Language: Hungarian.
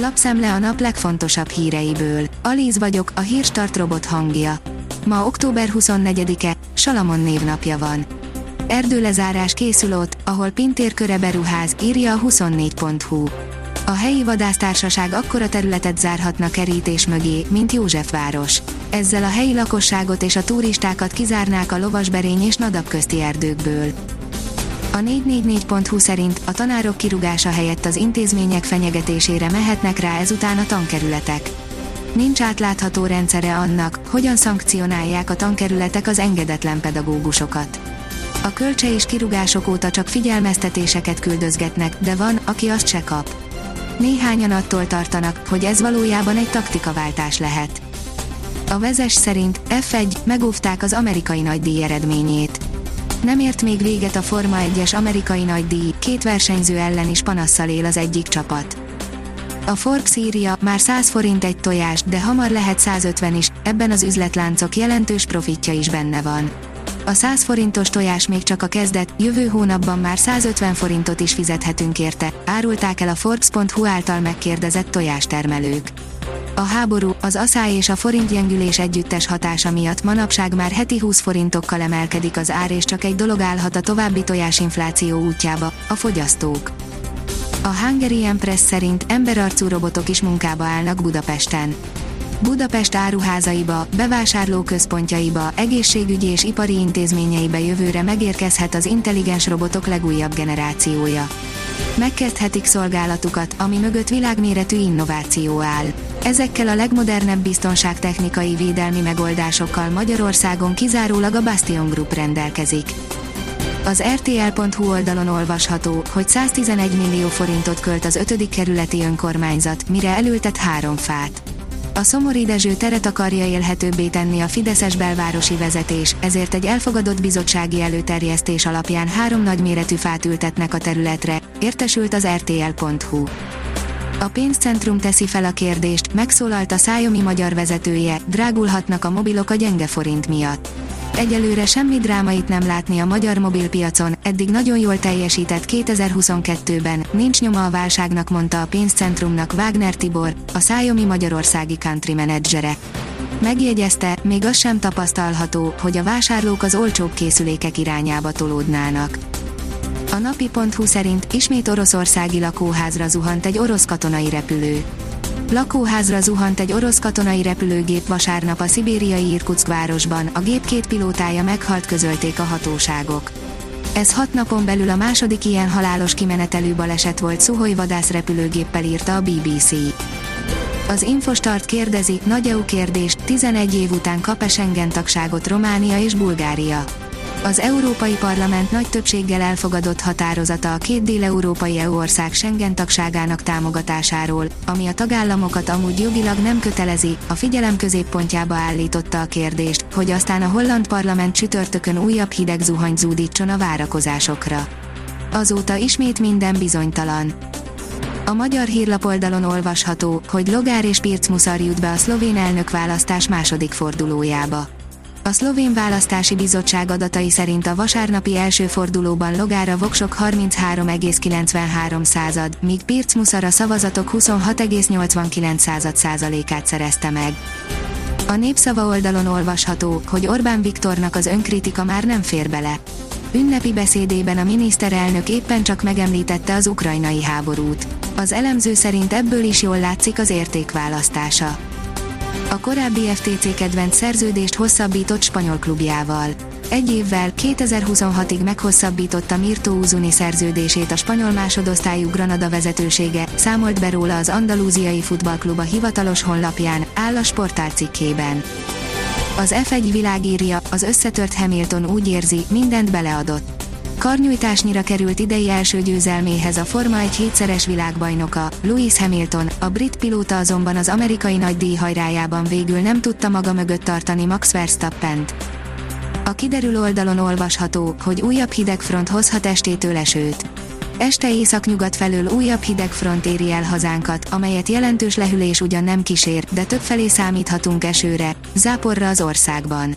Lapszemle a nap legfontosabb híreiből. Alíz vagyok, a hírstart robot hangja. Ma október 24-e, Salamon névnapja van. Erdőlezárás készül ott, ahol Pintér köre beruház, írja a 24.hu. A helyi vadásztársaság akkora területet zárhatna kerítés mögé, mint Józsefváros. Ezzel a helyi lakosságot és a turistákat kizárnák a lovasberény és nadab közti erdőkből. A 444.hu szerint a tanárok kirugása helyett az intézmények fenyegetésére mehetnek rá ezután a tankerületek. Nincs átlátható rendszere annak, hogyan szankcionálják a tankerületek az engedetlen pedagógusokat. A kölcse és kirugások óta csak figyelmeztetéseket küldözgetnek, de van, aki azt se kap. Néhányan attól tartanak, hogy ez valójában egy taktikaváltás lehet. A vezes szerint F1 megóvták az amerikai nagydíj eredményét. Nem ért még véget a Forma 1-es amerikai nagydíj, két versenyző ellen is panasszal él az egyik csapat. A Forbes írja, már 100 forint egy tojás, de hamar lehet 150 is, ebben az üzletláncok jelentős profitja is benne van. A 100 forintos tojás még csak a kezdet, jövő hónapban már 150 forintot is fizethetünk érte, árulták el a Forbes.hu által megkérdezett tojástermelők. A háború, az aszály és a forint gyengülés együttes hatása miatt manapság már heti 20 forintokkal emelkedik az ár és csak egy dolog állhat a további tojásinfláció útjába, a fogyasztók. A Hungarian Press szerint emberarcú robotok is munkába állnak Budapesten. Budapest áruházaiba, bevásárlóközpontjaiba, egészségügyi és ipari intézményeibe jövőre megérkezhet az intelligens robotok legújabb generációja. Megkezdhetik szolgálatukat, ami mögött világméretű innováció áll. Ezekkel a legmodernebb biztonságtechnikai védelmi megoldásokkal Magyarországon kizárólag a Bastion Group rendelkezik. Az RTL.hu oldalon olvasható, hogy 111 millió forintot költ az 5. kerületi önkormányzat, mire elültet három fát. A Szomori Dezső teret akarja élhetőbbé tenni a Fideszes belvárosi vezetés, ezért egy elfogadott bizottsági előterjesztés alapján három nagyméretű fát ültetnek a területre, értesült az RTL.hu. A pénzcentrum teszi fel a kérdést, megszólalt a szájomi magyar vezetője, drágulhatnak a mobilok a gyenge forint miatt. Egyelőre semmi drámait nem látni a magyar mobilpiacon, eddig nagyon jól teljesített 2022-ben, nincs nyoma a válságnak mondta a pénzcentrumnak Wagner Tibor, a szájomi magyarországi country menedzsere. Megjegyezte, még az sem tapasztalható, hogy a vásárlók az olcsóbb készülékek irányába tolódnának. A napi.hu szerint ismét oroszországi lakóházra zuhant egy orosz katonai repülő. Lakóházra zuhant egy orosz katonai repülőgép vasárnap a szibériai Irkutsk városban, a gép két pilótája meghalt közölték a hatóságok. Ez hat napon belül a második ilyen halálos kimenetelű baleset volt Szuhoj vadászrepülőgéppel írta a BBC. Az Infostart kérdezi, nagy EU kérdés, 11 év után kap-e Schengen tagságot Románia és Bulgária. Az Európai Parlament nagy többséggel elfogadott határozata a két dél-európai EU ország Schengen tagságának támogatásáról, ami a tagállamokat amúgy jogilag nem kötelezi, a figyelem középpontjába állította a kérdést, hogy aztán a holland parlament csütörtökön újabb hideg zuhany zúdítson a várakozásokra. Azóta ismét minden bizonytalan. A magyar hírlapoldalon olvasható, hogy Logár és Pirc Muszar jut be a szlovén elnökválasztás második fordulójába. A szlovén választási bizottság adatai szerint a vasárnapi első fordulóban Logára voksok 33,93 század, míg Pirc Muszar a szavazatok 26,89 százalékát szerezte meg. A népszava oldalon olvasható, hogy Orbán Viktornak az önkritika már nem fér bele. Ünnepi beszédében a miniszterelnök éppen csak megemlítette az ukrajnai háborút. Az elemző szerint ebből is jól látszik az értékválasztása a korábbi FTC kedvenc szerződést hosszabbított spanyol klubjával. Egy évvel, 2026-ig meghosszabbította Mirto Uzuni szerződését a spanyol másodosztályú Granada vezetősége, számolt be róla az andalúziai futballklub a hivatalos honlapján, áll a sportál cikkében. Az F1 világírja, az összetört Hamilton úgy érzi, mindent beleadott. Karnyújtásnyira került idei első győzelméhez a Forma 1 hétszeres világbajnoka, Lewis Hamilton, a brit pilóta azonban az amerikai nagydíj hajrájában végül nem tudta maga mögött tartani Max Verstappent. A kiderül oldalon olvasható, hogy újabb hidegfront hozhat estétől esőt. Este északnyugat felől újabb hidegfront éri el hazánkat, amelyet jelentős lehűlés ugyan nem kísér, de többfelé számíthatunk esőre, záporra az országban.